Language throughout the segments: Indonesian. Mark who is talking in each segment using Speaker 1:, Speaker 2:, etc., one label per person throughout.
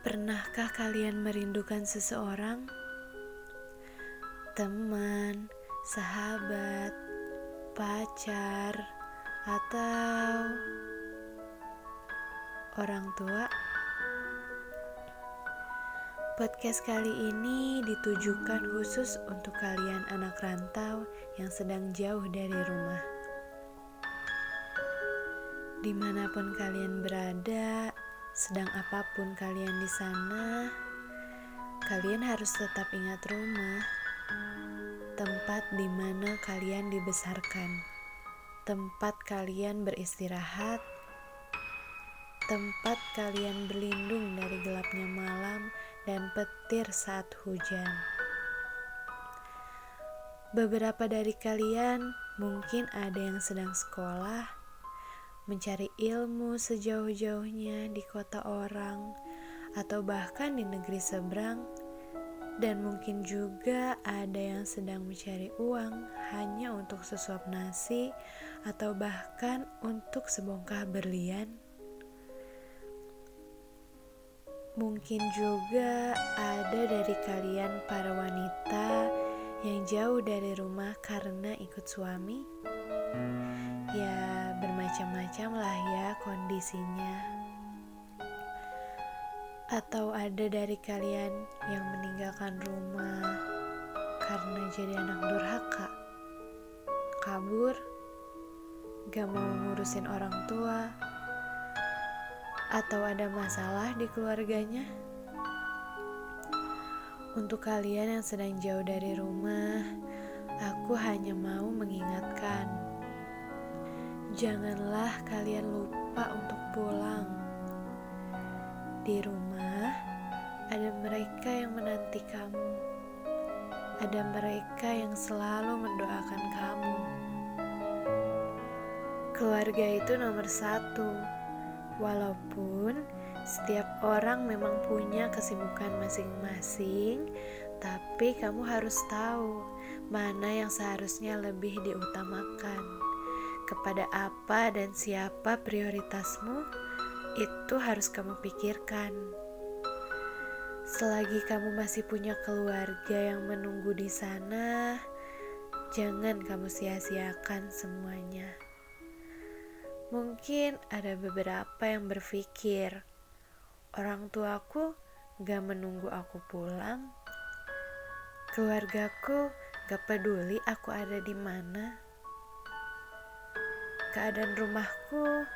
Speaker 1: Pernahkah kalian merindukan seseorang? Teman, sahabat, pacar, atau orang tua? Podcast kali ini ditujukan khusus untuk kalian anak rantau yang sedang jauh dari rumah. Di mana pun kalian berada, sedang apa pun kalian di sana, kalian harus tetap ingat rumah, tempat di mana kalian dibesarkan, tempat kalian beristirahat, tempat kalian berlindung dari gelapnya malam dan petir saat hujan. Beberapa dari kalian mungkin ada yang sedang sekolah mencari ilmu sejauh-jauhnya di kota orang, atau bahkan di negeri seberang, dan mungkin juga ada yang sedang mencari uang hanya untuk sesuap nasi, atau bahkan untuk sebongkah berlian. Mungkin juga ada dari kalian para wanita yang jauh dari rumah karena ikut suami. Ya, bermacam-macam lah ya kondisinya. Atau ada dari kalian yang meninggalkan rumah karena jadi anak durhaka, kabur, gak mau ngurusin orang tua, atau ada masalah di keluarganya. Untuk kalian yang sedang jauh dari rumah, aku hanya mau mengingatkan Janganlah kalian lupa untuk pulang. Di rumah ada mereka yang menanti kamu. Ada mereka yang selalu mendoakan kamu. Keluarga itu nomor satu, walaupun setiap orang memang punya kesibukan masing-masing, tapi kamu harus tahu mana yang seharusnya lebih diutamakan kepada apa dan siapa prioritasmu, itu harus kamu pikirkan. Selagi kamu masih punya keluarga yang menunggu di sana, jangan kamu sia-siakan semuanya. Mungkin ada beberapa yang berpikir, orang tuaku gak menunggu aku pulang, keluargaku gak peduli aku ada di mana Keadaan rumahku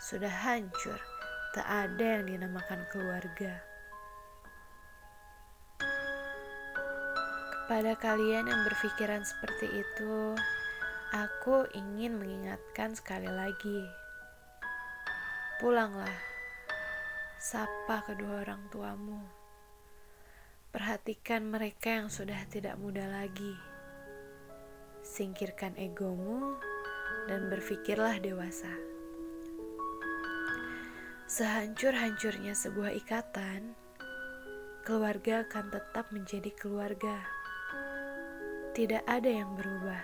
Speaker 1: sudah hancur, tak ada yang dinamakan keluarga. Kepada kalian yang berpikiran seperti itu, aku ingin mengingatkan sekali lagi: pulanglah, sapa kedua orang tuamu, perhatikan mereka yang sudah tidak muda lagi, singkirkan egomu dan berpikirlah dewasa. Sehancur-hancurnya sebuah ikatan, keluarga akan tetap menjadi keluarga. Tidak ada yang berubah.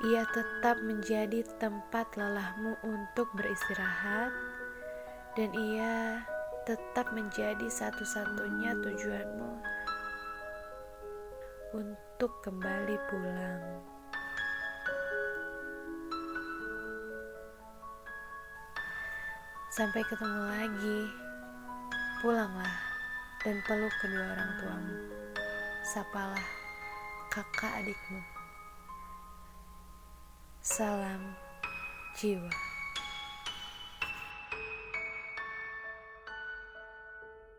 Speaker 1: Ia tetap menjadi tempat lelahmu untuk beristirahat, dan ia tetap menjadi satu-satunya tujuanmu untuk kembali pulang. Sampai ketemu lagi. Pulanglah dan peluk kedua orang tuamu. Sapalah kakak adikmu. Salam jiwa.